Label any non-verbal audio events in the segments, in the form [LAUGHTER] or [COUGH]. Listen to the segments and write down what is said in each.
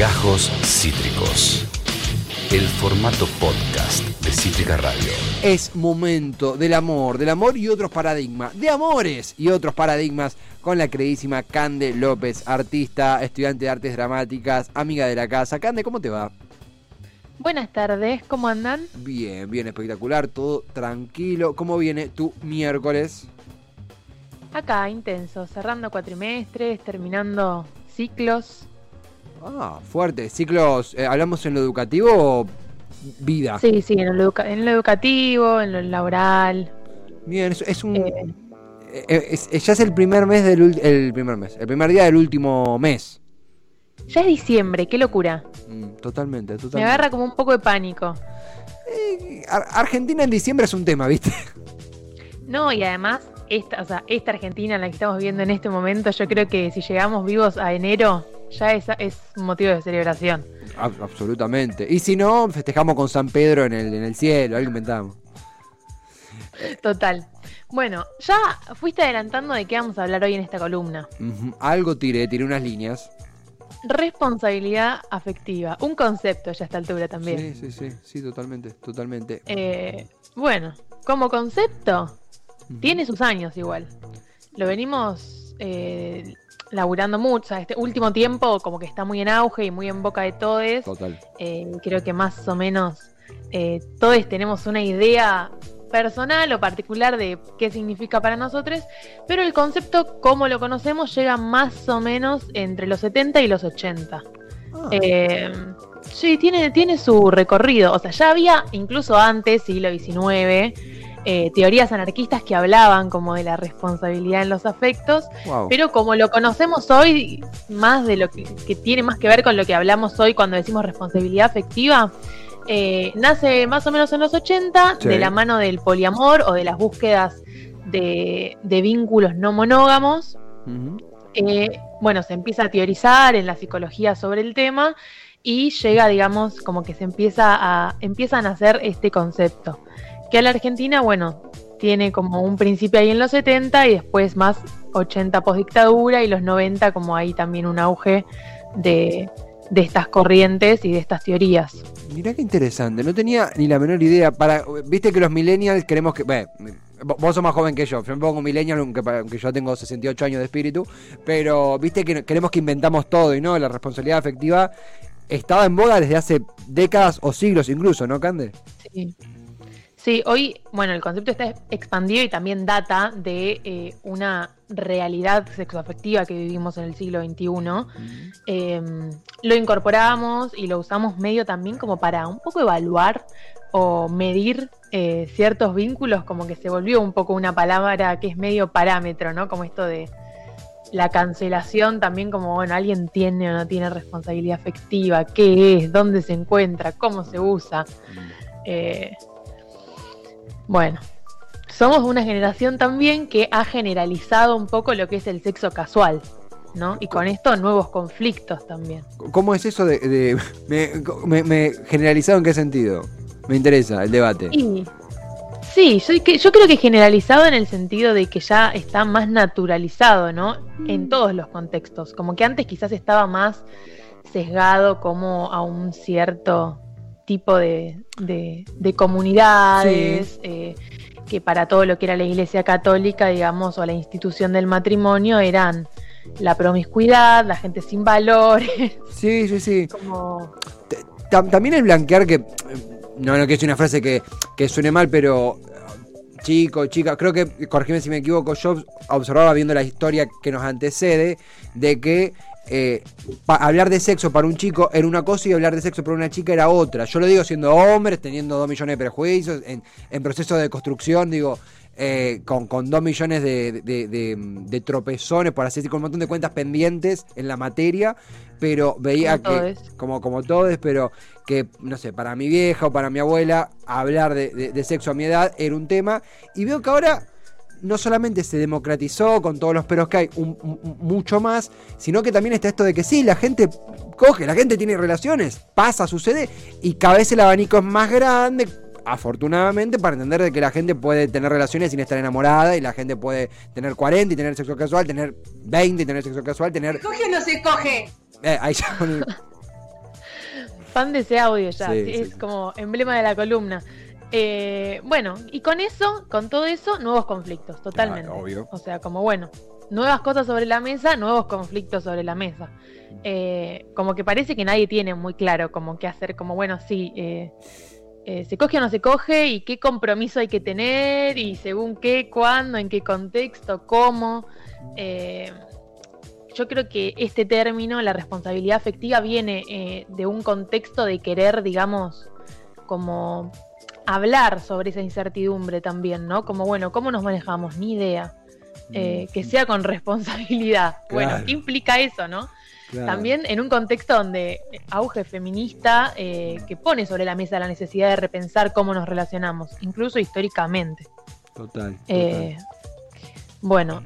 Gajos Cítricos. El formato podcast de Cítrica Radio. Es momento del amor, del amor y otros paradigmas, de amores y otros paradigmas con la queridísima Cande López, artista, estudiante de artes dramáticas, amiga de la casa. Cande, ¿cómo te va? Buenas tardes, ¿cómo andan? Bien, bien, espectacular, todo tranquilo. ¿Cómo viene tu miércoles? Acá, intenso, cerrando cuatrimestres, terminando ciclos. Ah, fuerte. ¿Ciclos, eh, hablamos en lo educativo o vida? Sí, sí, en lo, en lo educativo, en lo laboral. Bien, es, es un... Eh, eh, es- es- ya es el primer mes del el primer mes, el primer día del último mes. ya es diciembre, qué locura. Mm, totalmente, Me totalmente. agarra como un poco de pánico. Eh, Ar- Argentina en diciembre es un tema, ¿viste? [LAUGHS] No, y además, esta, o sea, esta Argentina en la que estamos viviendo en este momento, yo creo que si llegamos vivos a enero, ya es, es motivo de celebración. Ab- absolutamente. Y si no, festejamos con San Pedro en el, en el cielo, algo inventamos. Total. Bueno, ya fuiste adelantando de qué vamos a hablar hoy en esta columna. Algo tiré, tiré unas líneas. Responsabilidad afectiva, un concepto ya a esta altura también. Sí, sí, sí, sí, totalmente, totalmente. Eh, bueno, como concepto, tiene sus años igual. Lo venimos eh, laburando mucho. este último tiempo como que está muy en auge y muy en boca de todos. Total. Eh, creo que más o menos eh, todos tenemos una idea personal o particular de qué significa para nosotros, pero el concepto como lo conocemos llega más o menos entre los 70 y los 80. Ah, Eh, sí, tiene, tiene su recorrido. O sea, ya había, incluso antes, siglo XIX, eh, teorías anarquistas que hablaban como de la responsabilidad en los afectos, wow. pero como lo conocemos hoy, más de lo que, que tiene más que ver con lo que hablamos hoy cuando decimos responsabilidad afectiva, eh, nace más o menos en los 80, Sí. de la mano del poliamor o de las búsquedas de, de vínculos no monógamos. Eh, bueno, se empieza a teorizar en la psicología sobre el tema y llega, digamos, como que se empieza a, empiezan a hacer este concepto. Que a la Argentina, bueno, tiene como un principio ahí en los 70 y después más 80 postdictadura y los 90 como ahí también un auge de, de estas corrientes y de estas teorías. Mirá qué interesante, no tenía ni la menor idea. Para, Viste que los millennials queremos que. bueno, vo- vos sos más joven que yo, yo me pongo millennial aunque, aunque yo tengo 68 años de espíritu, pero viste que queremos que inventamos todo y no, la responsabilidad afectiva estaba en boga desde hace décadas o siglos incluso, ¿no, Cande? Sí. Sí, hoy, bueno, el concepto está expandido y también data de eh, una realidad sexoafectiva que vivimos en el siglo XXI. Eh, lo incorporamos y lo usamos medio también como para un poco evaluar o medir eh, ciertos vínculos, como que se volvió un poco una palabra que es medio parámetro, ¿no? Como esto de la cancelación también como, bueno, alguien tiene o no tiene responsabilidad afectiva, qué es, dónde se encuentra, cómo se usa. Eh, bueno, somos una generación también que ha generalizado un poco lo que es el sexo casual, ¿no? Y con esto nuevos conflictos también. ¿Cómo es eso de... de- me, me- me- generalizado en qué sentido? Me interesa el debate. Y sí, yo, creo que generalizado en el sentido de que ya está más naturalizado, ¿no? En todos los contextos. Como que antes quizás estaba más sesgado como a un cierto tipo de, de- de comunidades, eh, que para todo lo que era la Iglesia Católica, digamos, o la institución del matrimonio eran la promiscuidad, la gente sin valores, Sí, sí, sí. como... También el blanquear que. eh, No, no que es una frase que, que suene mal, pero. eh, Chico, chica, creo que, corregime si me equivoco, yo observaba viendo la historia que nos antecede de que eh, hablar de sexo para un chico era una cosa y hablar de sexo para una chica era otra. Yo lo digo siendo hombre, teniendo dos millones de prejuicios, en, en proceso de construcción, digo, eh, con, con dos millones de, de- de- de tropezones, por así decirlo, con un montón de cuentas pendientes en la materia, pero veía Como que, como, como todos, pero que, no sé, para mi vieja o para mi abuela, hablar de sexo a mi edad era un tema, y veo que ahora no solamente se democratizó con todos los peros que hay, un- un- mucho más, sino que también está esto de que sí, la gente coge, la gente tiene relaciones, pasa, sucede, y cada vez el abanico es más grande, afortunadamente, para entender de que la gente puede tener relaciones sin estar enamorada, y la gente puede tener 40 y tener sexo casual, tener 20 y tener sexo casual, tener... ¿Se coge o no se coge? Eh, ahí ya [LAUGHS] fan de ese audio ya, Sí, sí, sí, es sí. como emblema de la columna. Eh, bueno, y con eso, con todo eso, nuevos conflictos, totalmente. Obvio. O sea, como bueno, nuevas cosas sobre la mesa, nuevos conflictos sobre la mesa. Eh, como que parece que nadie tiene muy claro como qué hacer, como bueno, sí, eh, eh, se coge o no se coge y qué compromiso hay que tener y según qué, cuándo, en qué contexto, cómo. Yo creo que este término, la responsabilidad afectiva, viene de un contexto de querer, digamos, como hablar sobre esa incertidumbre también, ¿no? Como, bueno, ¿cómo nos manejamos? Ni idea. Eh, que sea con responsabilidad. [LAUGHS] Bueno. ¿qué implica eso, no? Claro. También en un contexto donde auge feminista eh, que pone sobre la mesa la necesidad de repensar cómo nos relacionamos, incluso históricamente. Total. total. Eh, bueno,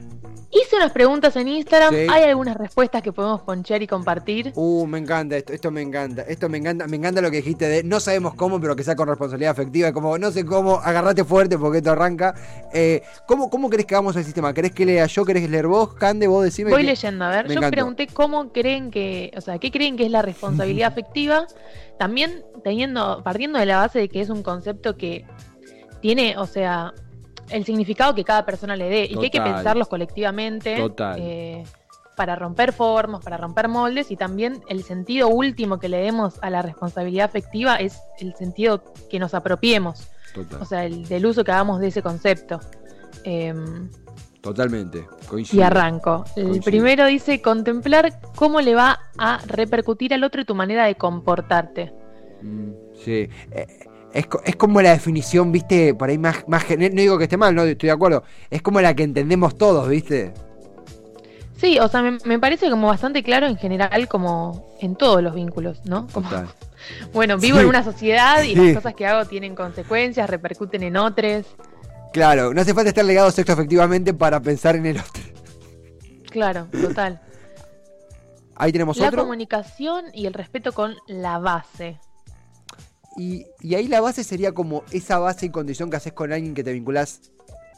hice unas preguntas en Instagram, Sí. hay algunas respuestas que podemos ponchar y compartir. Uh, me encanta esto, esto me encanta, esto me encanta, me encanta lo que dijiste de no sabemos cómo, pero que sea con responsabilidad afectiva, como no sé cómo, agarrate fuerte porque esto arranca. Eh, ¿cómo, ¿Cómo querés que hagamos el sistema? ¿Querés que lea yo? ¿Querés leer vos? Cande, vos decime. Voy que- leyendo, a ver, me yo encantó. pregunté cómo creen que, o sea, qué creen que es la responsabilidad [LAUGHS] afectiva, también teniendo, partiendo de la base de que es un concepto que tiene, o sea, el significado que cada persona le dé y que hay que pensarlos colectivamente Total. eh, para romper formas, para romper moldes y también el sentido último que le demos a la responsabilidad afectiva es el sentido que nos apropiemos, Total, o sea, el del uso que hagamos de ese concepto. Em, totalmente. Coincido. y arranco. El Coincido. primero dice contemplar cómo le va a repercutir al otro y tu manera de comportarte. Mm, sí. Eh, es, es como la definición, viste, por ahí más, más No digo que esté mal, no estoy de acuerdo. Es como la que entendemos todos, viste. Sí, o sea, me, me parece como bastante claro en general, como en todos los vínculos, ¿no? Como, Total. [LAUGHS] bueno, vivo Sí. en una sociedad y Sí. las cosas que hago tienen consecuencias, repercuten en otros. Claro, no hace falta estar legado sexo efectivamente para pensar en el otro. Claro, total. Ahí tenemos La otro. comunicación y el respeto con la base. Y, y ahí la base sería como esa base y condición que haces con alguien que te vinculás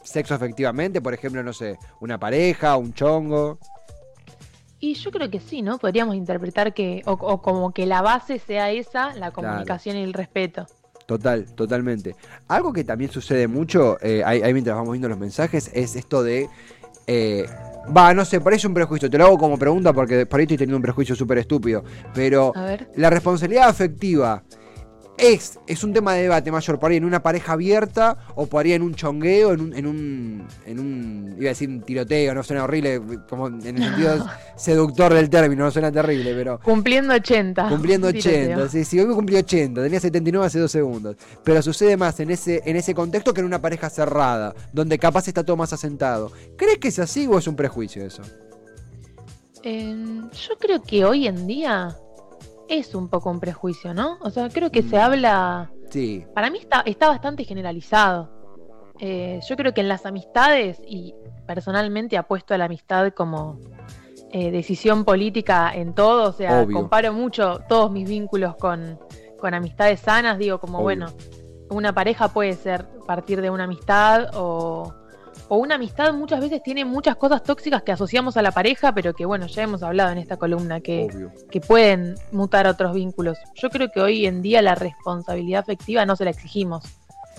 sexo efectivamente, por ejemplo, no sé, una pareja, un chongo. Y yo creo que sí, ¿no? Podríamos interpretar que, o, o como que la base sea esa, la comunicación y el respeto. Total, totalmente. Algo que también sucede mucho, eh, ahí, ahí mientras vamos viendo los mensajes, es esto de. eh, Va, no sé, es un prejuicio. Te lo hago como pregunta porque por ahí estoy teniendo un prejuicio súper estúpido. Pero A ver. la responsabilidad afectiva es, es un tema de debate mayor por ahí en una pareja abierta o por ahí en un chongueo, en un, en un, en un iba a decir un tiroteo, no suena horrible, como en el sentido [LAUGHS] seductor del término, no suena terrible, pero Cumpliendo 80. cumpliendo Un tiroteo. 80, sí, sí, hoy me cumplí 80, tenía 79 hace dos segundos, pero sucede más en ese, en ese contexto que en una pareja cerrada, donde capaz está todo más asentado. ¿Crees que es así o es un prejuicio eso? Eh, yo creo que hoy en día es un poco un prejuicio, ¿no? O sea, creo que se Mm. habla. Sí, Para mí está, está bastante generalizado. Eh, yo creo que en las amistades, y personalmente apuesto a la amistad como eh, decisión política en todo, o sea, Obvio. comparo mucho todos mis vínculos con, con amistades sanas, digo, como Obvio. bueno, una pareja puede ser partir de una amistad o, o una amistad muchas veces tiene muchas cosas tóxicas que asociamos a la pareja, pero que bueno, ya hemos hablado en esta columna que, que pueden mutar otros vínculos. Yo creo que hoy en día la responsabilidad afectiva no se la exigimos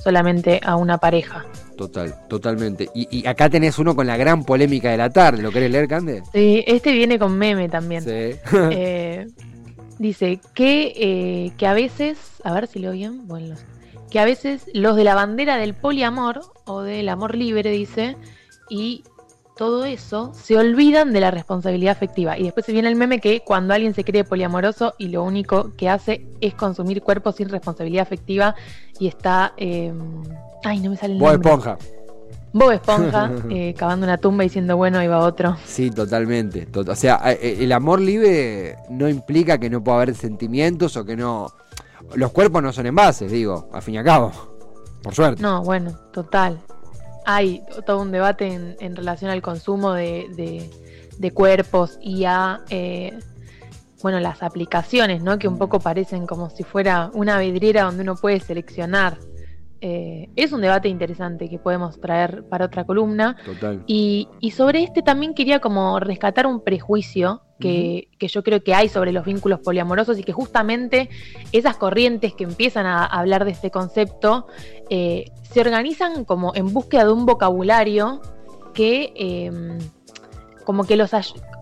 solamente a una pareja. Total, totalmente. Y, y acá tenés uno con la gran polémica de la tarde. ¿Lo querés leer, Cande? Sí, este viene con meme también. Sí. Eh, dice que, eh, que a veces, a ver si leo bien, bueno, que a veces los de la bandera del poliamor o del amor libre, dice, y todo eso se olvidan de la responsabilidad afectiva. Y después se viene el meme que cuando alguien se cree poliamoroso y lo único que hace es consumir cuerpos sin responsabilidad afectiva y está... eh, ay, no me sale el Bob nombre. Esponja. Bob Esponja, [LAUGHS] eh, cavando una tumba y diciendo, bueno, ahí va otro. Sí, totalmente. Tot- o sea, eh, el amor libre no implica que no pueda haber sentimientos o que no. Los cuerpos no son envases, digo, a fin y a cabo. Por suerte. No, bueno, total. Hay todo un debate en, en relación al consumo de, de- de cuerpos y a, eh, bueno, las aplicaciones, ¿no? Que un poco parecen como si fuera una vidriera donde uno puede seleccionar. Eh, es un debate interesante que podemos traer para otra columna. Total. Y, y sobre este también quería como rescatar un prejuicio que, que, yo creo que hay sobre los vínculos poliamorosos y que justamente esas corrientes que empiezan a, hablar de este concepto eh, se organizan como en búsqueda de un vocabulario que em, como que los,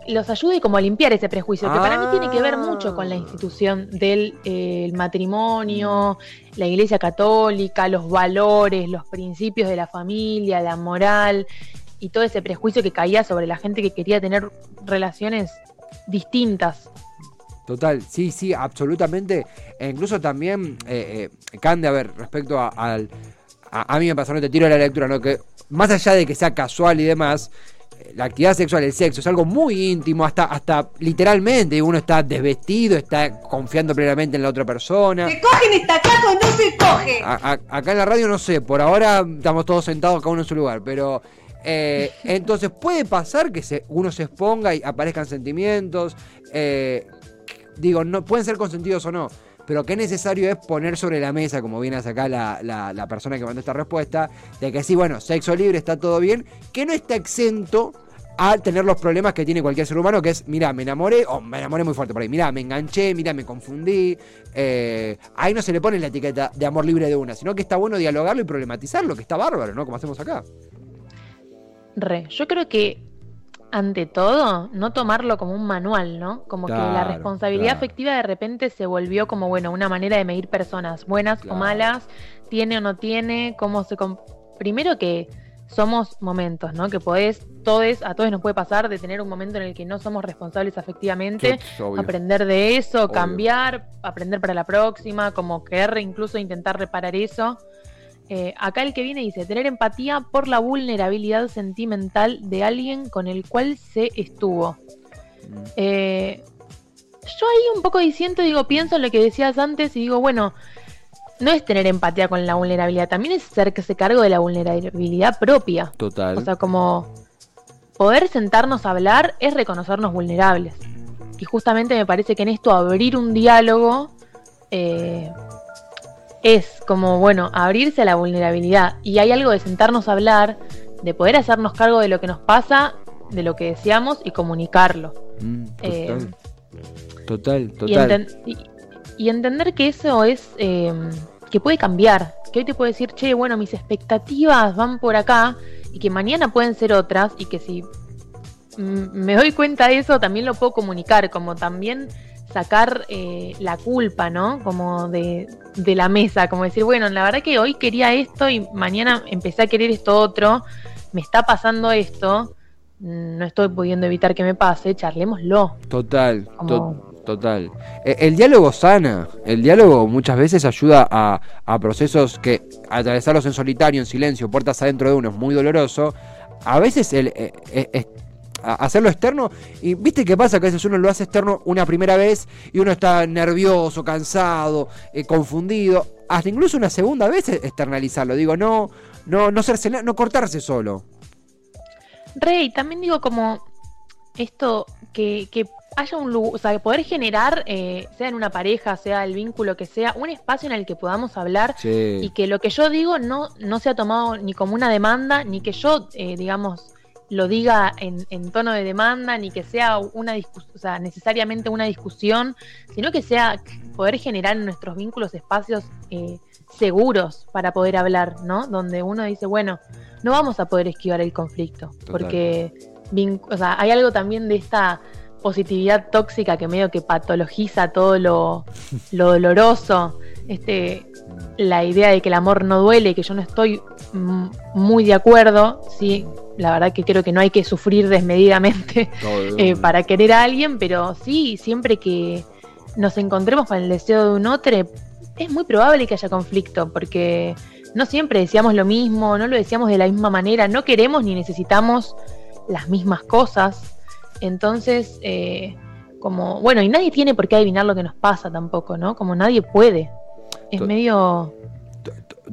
los ayude como a limpiar ese prejuicio, que para mí tiene que ver mucho con la ah. institución del eh, matrimonio, la iglesia católica, los valores, los principios de la familia, la moral y todo ese prejuicio que caía sobre la gente que quería tener relaciones distintas. Total, sí, sí, absolutamente. E incluso también, eh, eh, Cande, a ver, respecto a, al... A, mí me pasó, no te tiro la lectura, ¿no? Que más allá de que sea casual y demás, la actividad sexual, el sexo, es algo muy íntimo, hasta, hasta literalmente uno está desvestido, está confiando plenamente en la otra persona. ¿Se cogen esta casa o no se coge? acá en la radio no sé, por ahora estamos todos sentados cada uno en su lugar, pero eh, entonces puede pasar que se, uno se exponga y aparezcan sentimientos, eh, digo, no pueden ser consentidos o no pero qué necesario es poner sobre la mesa, como viene a sacar la, la, persona que mandó esta respuesta, de que sí, bueno, sexo libre está todo bien, que no está exento a tener los problemas que tiene cualquier ser humano, que es, mira, me enamoré, o me enamoré muy fuerte por ahí, mira, me enganché, mira, me confundí. Eh, ahí no se le pone la etiqueta de amor libre de una, sino que está bueno dialogarlo y problematizarlo, que está bárbaro, ¿no? Como hacemos acá. Re, yo creo que ante todo, no tomarlo como un manual, ¿no? Como que la responsabilidad afectiva de repente se volvió como, bueno, una manera de medir personas, buenas o malas, tiene o no tiene, cómo se... Primero que somos momentos, ¿no? Que podés, todos, a todos nos puede pasar de tener un momento en el que no somos responsables afectivamente, aprender de eso, cambiar, aprender para la próxima, como querer incluso intentar reparar eso. Eh, acá el que viene dice, tener empatía por la vulnerabilidad sentimental de alguien con el cual se estuvo. Mm. Eh, yo ahí un poco diciendo, digo, pienso en lo que decías antes y digo, bueno, no es tener empatía con la vulnerabilidad, también es hacerse cargo de la vulnerabilidad propia. Total. O sea, como poder sentarnos a hablar es reconocernos vulnerables. Y justamente me parece que en esto abrir un diálogo eh, es como, bueno, abrirse a la vulnerabilidad. Y hay algo de sentarnos a hablar, de poder hacernos cargo de lo que nos pasa, de lo que deseamos y comunicarlo. Mm, eh, total. total, Y, entender que eso es, em, que puede cambiar. Que hoy te puede decir, che, bueno, mis expectativas van por acá y que mañana pueden ser otras y que si me doy cuenta de eso, también lo puedo comunicar, como también sacar eh, la culpa, ¿no? Como de, de, la mesa, como decir, bueno, la verdad que hoy quería esto y mañana empecé a querer esto otro, me está pasando esto, no estoy pudiendo evitar que me pase, charlémoslo. Total, total. E, el, diálogo sana, el diálogo muchas veces ayuda a, a procesos que atravesarlos en solitario, en silencio, puertas adentro de uno es muy doloroso. A veces el, e, e, hacerlo externo. Y viste qué pasa, que a veces uno lo hace externo una primera vez y uno está nervioso, cansado, eh, confundido. Hasta incluso una segunda vez externalizarlo. Digo, no, no, no, no cortarse solo. Rey, también digo como esto, que, que haya un lugar, o sea, poder generar, eh, sea en una pareja, sea el vínculo que sea, un espacio en el que podamos hablar y que lo que yo digo no, no sea tomado ni como una demanda, ni que yo, eh, digamos, lo diga en, tono de demanda, ni que sea una o sea, necesariamente una discusión, sino que sea poder generar en nuestros vínculos espacios eh, seguros para poder hablar, ¿no? Donde uno dice, bueno, no vamos a poder esquivar el conflicto, porque o sea, hay algo también de esta positividad tóxica que medio que patologiza todo lo, lo doloroso, este, la idea de que el amor no duele, que yo no estoy muy de acuerdo, sí, la verdad que creo que no hay que sufrir desmedidamente [LAUGHS] eh, para querer a alguien, pero sí, siempre que nos encontremos con el deseo de un otro, es muy probable que haya conflicto, porque no siempre deseamos lo mismo, no lo deseamos de la misma manera, no queremos ni necesitamos las mismas cosas. Entonces, eh, como, bueno, y nadie tiene por qué adivinar lo que nos pasa tampoco, ¿no? Como nadie puede. Es medio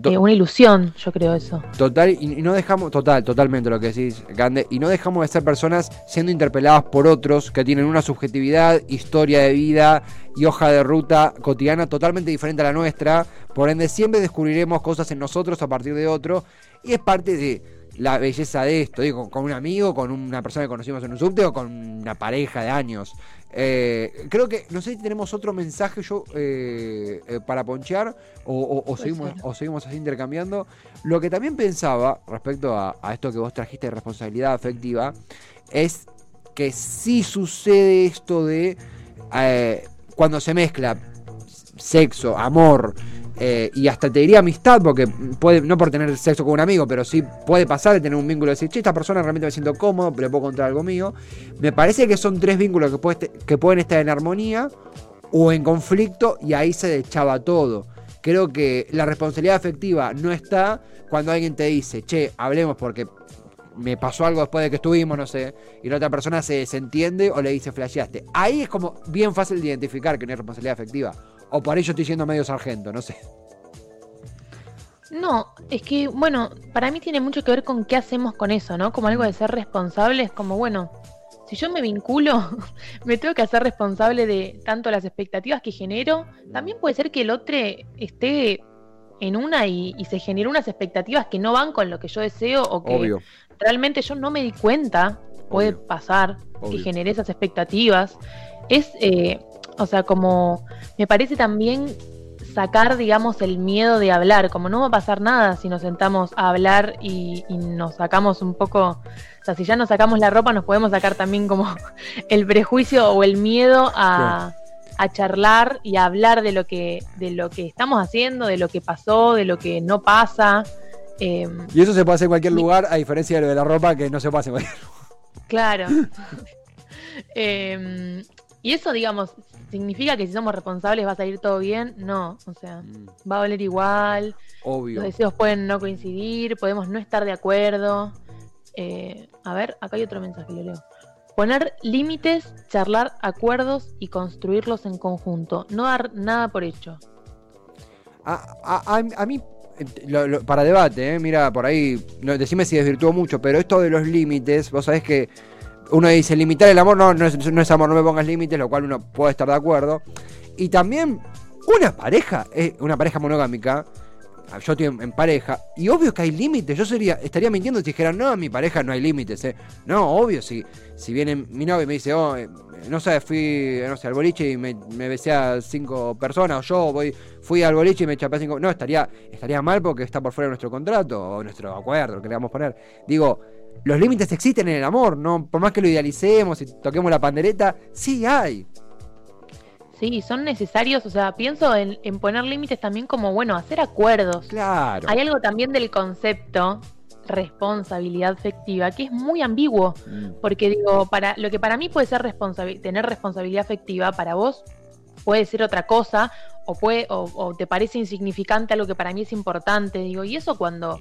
eh, una ilusión, yo creo eso. Total, y, no dejamos, total, totalmente lo que decís, Gande, y no dejamos de ser personas siendo interpeladas por otros que tienen una subjetividad, historia de vida y hoja de ruta cotidiana totalmente diferente a la nuestra. Por ende, siempre descubriremos cosas en nosotros a partir de otro, y es parte de la belleza de esto, digo, con un amigo, con una persona que conocimos en un subte o con una pareja de años. Eh, creo que, no sé si tenemos otro mensaje yo eh, eh, para ponchear o, o- o Puede seguimos, ser. o seguimos así intercambiando. Lo que también pensaba respecto a, a esto que vos trajiste de responsabilidad afectiva es que sí sucede esto de cuando se mezcla sexo, amor eh, y hasta te diría amistad, porque puede, no por tener sexo con un amigo, pero sí puede pasar de tener un vínculo de decir, che, esta persona realmente me siento cómodo, le puedo contar algo mío. Me parece que son tres vínculos que, puede- que pueden estar en armonía o en conflicto y ahí se deschaba todo. Creo que la responsabilidad afectiva no está cuando alguien te dice, che, hablemos porque me pasó algo después de que estuvimos, no sé, y la otra persona se desentiende o le dice flasheaste. Ahí es como bien fácil de identificar que no hay responsabilidad afectiva. O por yo estoy siendo medio sargento, no sé. No, es que, bueno, para mí tiene mucho que ver con qué hacemos con eso, ¿no? Como algo de ser responsables, como, bueno, si yo me vinculo, [LAUGHS] me tengo que hacer responsable de tanto las expectativas que genero. También puede ser que el otro esté en una y, y se genere unas expectativas que no van con lo que yo deseo o que Obvio. realmente yo no me di cuenta, puede Obvio. pasar, que generé esas expectativas. Es, eh, o sea, como me parece también sacar, digamos, el miedo de hablar, como no va a pasar nada si nos sentamos a hablar y, y nos sacamos un poco, o sea, si ya nos sacamos la ropa, nos podemos sacar también como [LAUGHS] el prejuicio o el miedo a, a charlar y a hablar de lo que, de lo que estamos haciendo, de lo que pasó, de lo que no pasa. Eh, Y eso se puede hacer en cualquier lugar, a diferencia de lo de la ropa, que no se hacer en cualquier [LAUGHS] lugar. Claro. [LAUGHS] Em, y eso, digamos, significa que si somos responsables va a salir todo bien. No, o sea, va a doler igual. Obvio. Los deseos pueden no coincidir, podemos no estar de acuerdo. Eh, a ver, acá hay otro mensaje, lo leo. Poner límites, charlar acuerdos y construirlos en conjunto. No dar nada por hecho. A, a- a- a mí, lo- lo- para debate, eh, mira, por ahí, no, decime si desvirtuó mucho, pero esto de los límites, vos sabés que uno dice limitar el amor, no, no es, amor, no me pongas límites, lo cual uno puede estar de acuerdo. Y también una pareja, eh, una pareja monogámica, yo estoy en, pareja, y obvio que hay límites, yo sería, estaría mintiendo si dijera, no, en mi pareja no hay límites, eh. No, obvio, si, si viene mi novio y me dice, oh, eh, no sé, fui, no sé, al boliche y me, me besé a cinco personas, o yo voy, fui al boliche y me chapé a cinco. No, estaría, estaría mal porque está por fuera de nuestro contrato o nuestro acuerdo, lo que le vamos a poner. Digo, los límites existen en el amor, no por más que lo idealicemos y toquemos la pandereta, sí hay. Sí, son necesarios, o sea, pienso en, en poner límites también como, bueno, hacer acuerdos. Claro. Hay algo también del concepto responsabilidad afectiva que es muy ambiguo, Mm, porque digo, para lo que para mí puede ser tener responsabilidad afectiva, para vos puede ser otra cosa o puede o, o te parece insignificante algo que para mí es importante, digo, y eso cuando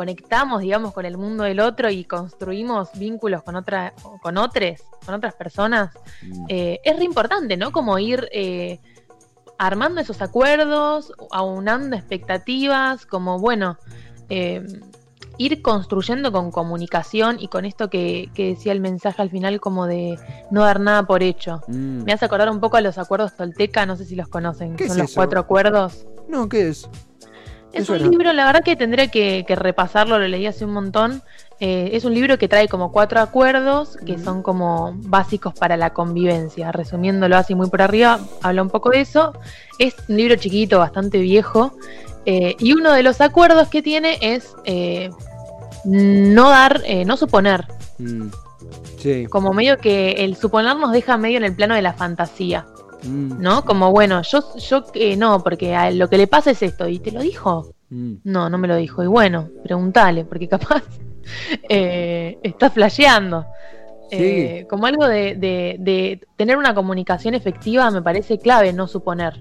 conectamos, digamos, con el mundo del otro y construimos vínculos con otra con otros, con otras personas, mm. eh, es re importante, ¿no? Como ir eh, armando esos acuerdos, aunando expectativas, como, bueno, eh, ir construyendo con comunicación y con esto que, que decía el mensaje al final, como de no dar nada por hecho. Mm. Me hace acordar un poco a los acuerdos Tolteca, no sé si los conocen, ¿Qué son es los eso? cuatro acuerdos. No, ¿qué es? Es un libro, la verdad que tendré que, que repasarlo, lo leí hace un montón. Eh, es un libro que trae como cuatro acuerdos que son como básicos para la convivencia. Resumiéndolo así muy por arriba, habla un poco de eso. Es un libro chiquito, bastante viejo. eh, y uno de los acuerdos que tiene es eh, no dar, eh, no suponer. Mm. Sí. Como medio que el suponer nos deja medio en el plano de la fantasía. Mm. ¿No? Como bueno, yo, yo eh, no, porque a lo que le pasa es esto. ¿Y te lo dijo? Mm. No, no me lo dijo. Y bueno, preguntale, porque capaz [LAUGHS] eh, está flasheando. Sí. Eh, como algo de, de- de tener una comunicación efectiva me parece clave, no suponer.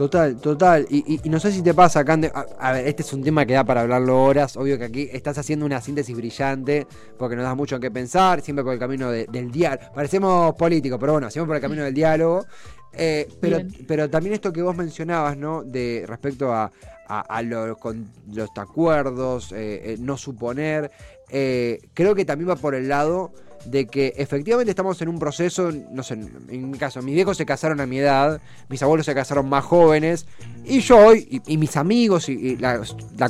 Total, total. Y, y- y no sé si te pasa, Cande. A, a ver, este es un tema que da para hablarlo horas. Obvio que aquí estás haciendo una síntesis brillante porque nos das mucho en qué pensar, siempre por el camino de- del diálogo. Parecemos políticos, pero bueno, siempre por el camino del diálogo. Eh, pero, Bien. pero también esto que vos mencionabas, ¿no? De respecto a, a- a lo- con los acuerdos, eh, eh, no suponer. eh, creo que también va por el lado de que efectivamente estamos en un proceso, no sé, en mi caso, mis viejos se casaron a mi edad, mis abuelos se casaron más jóvenes, y yo hoy, y, mis amigos y, la,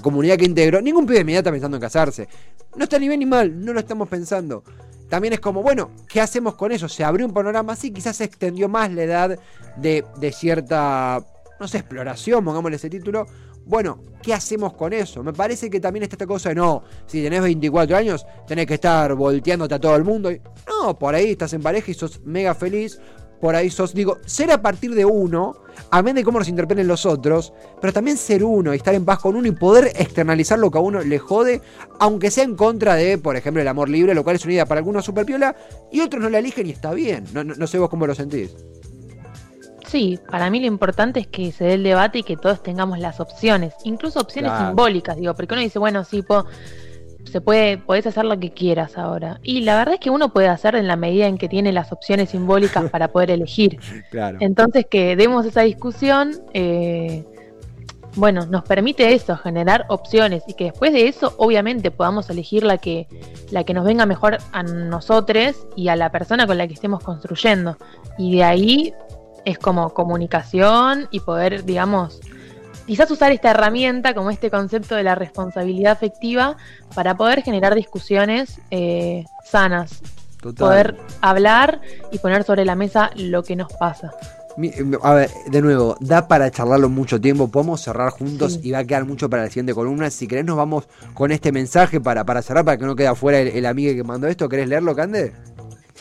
comunidad que integro, ningún pibe de mi edad está pensando en casarse. No está ni bien ni mal, no lo estamos pensando. También es como, bueno, ¿qué hacemos con eso? Se abrió un panorama así, quizás se extendió más la edad de, de cierta, no sé, exploración, pongámosle ese título, bueno, ¿qué hacemos con eso? Me parece que también está esta cosa de no, si tenés 24 años, tenés que estar volteándote a todo el mundo. No, por ahí estás en pareja y sos mega feliz. Por ahí sos, digo, ser a partir de uno, a menos de cómo nos interpelen los otros, pero también ser uno y estar en paz con uno y poder externalizar lo que a uno le jode, aunque sea en contra de, por ejemplo, el amor libre, lo cual es una idea para algunos super piola y otros no la eligen y está bien. No, no sé vos cómo lo sentís. Sí, para mí lo importante es que se dé el debate y que todos tengamos las opciones, incluso opciones simbólicas, digo, porque uno dice, bueno, sí, se puede, podés hacer lo que quieras ahora. Y la verdad es que uno puede hacer en la medida en que tiene las opciones simbólicas para poder [LAUGHS] elegir. Claro. Entonces, que demos esa discusión, eh, bueno, nos permite eso, generar opciones y que después de eso, obviamente, podamos elegir la que, la que nos venga mejor a nosotros y a la persona con la que estemos construyendo. Y de ahí es como comunicación y poder, digamos, quizás usar esta herramienta como este concepto de la responsabilidad afectiva para poder generar discusiones eh, sanas. Poder hablar y poner sobre la mesa lo que nos pasa. A ver, de nuevo, da para charlarlo mucho tiempo, podemos cerrar juntos y va a quedar mucho para la siguiente columna. Si querés nos vamos con este mensaje para, para cerrar, para que no quede afuera el, el amigo que mandó esto. ¿Querés leerlo, Cande?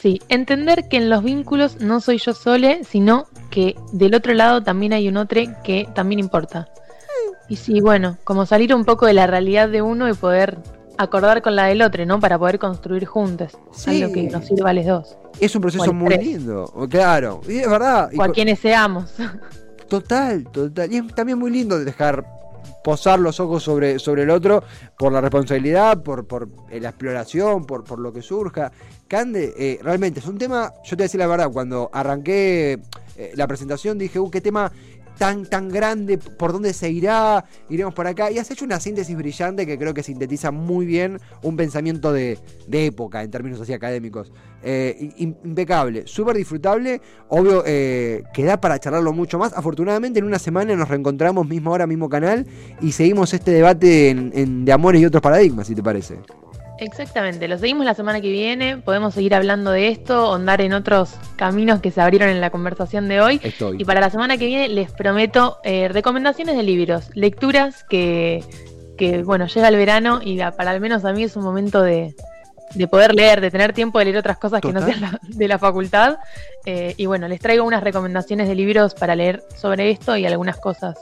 Sí, entender que en los vínculos no soy yo sole, sino que del otro lado también hay un otro que también importa. Y sí, bueno, como salir un poco de la realidad de uno y poder acordar con la del otro, ¿no? Para poder construir juntos algo que nos sirva a los dos. Es un proceso muy lindo, claro, y es verdad. O a quienes seamos. Total, total. Y es también muy lindo dejar posar los ojos sobre, sobre el otro por la responsabilidad, por, por la exploración, por, por lo que surja. Cande, eh, realmente es un tema, yo te voy a decir la verdad, cuando arranqué eh, la presentación dije, uh, qué tema tan, tan grande, por dónde se irá, iremos por acá. Y has hecho una síntesis brillante que creo que sintetiza muy bien un pensamiento de, época en términos así académicos. Eh, impecable, súper disfrutable, obvio eh, que da para charlarlo mucho más. Afortunadamente en una semana nos reencontramos mismo hora, mismo canal y seguimos este debate en, de amores y otros paradigmas, si te parece. Exactamente, lo seguimos la semana que viene, podemos seguir hablando de esto, andar en otros caminos que se abrieron en la conversación de hoy. Y para la semana que viene les prometo eh, recomendaciones de libros, lecturas que, que, bueno, llega el verano y para al menos a mí es un momento de, de poder leer, de tener tiempo de leer otras cosas que no sean [LAUGHS] de la facultad. Eh, y bueno, les traigo unas recomendaciones de libros para leer sobre esto y algunas cosas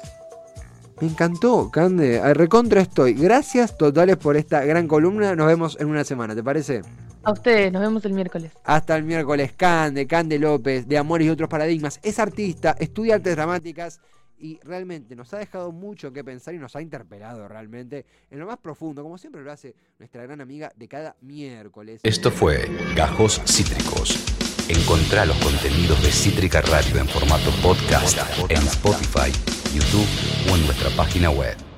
me encantó, Cande. Recontra estoy. Gracias totales por esta gran columna. Nos vemos en una semana, ¿te parece? A ustedes, nos vemos el miércoles. Hasta el miércoles, Cande, Cande López, de Amores y otros paradigmas. Es artista, estudia artes dramáticas y realmente nos ha dejado mucho que pensar y nos ha interpelado realmente en lo más profundo, como siempre lo hace nuestra gran amiga de cada miércoles. Esto fue Gajos Cítricos. Encontrá los contenidos de Cítrica Radio en formato podcast en Spotify YouTube o en nuestra página web.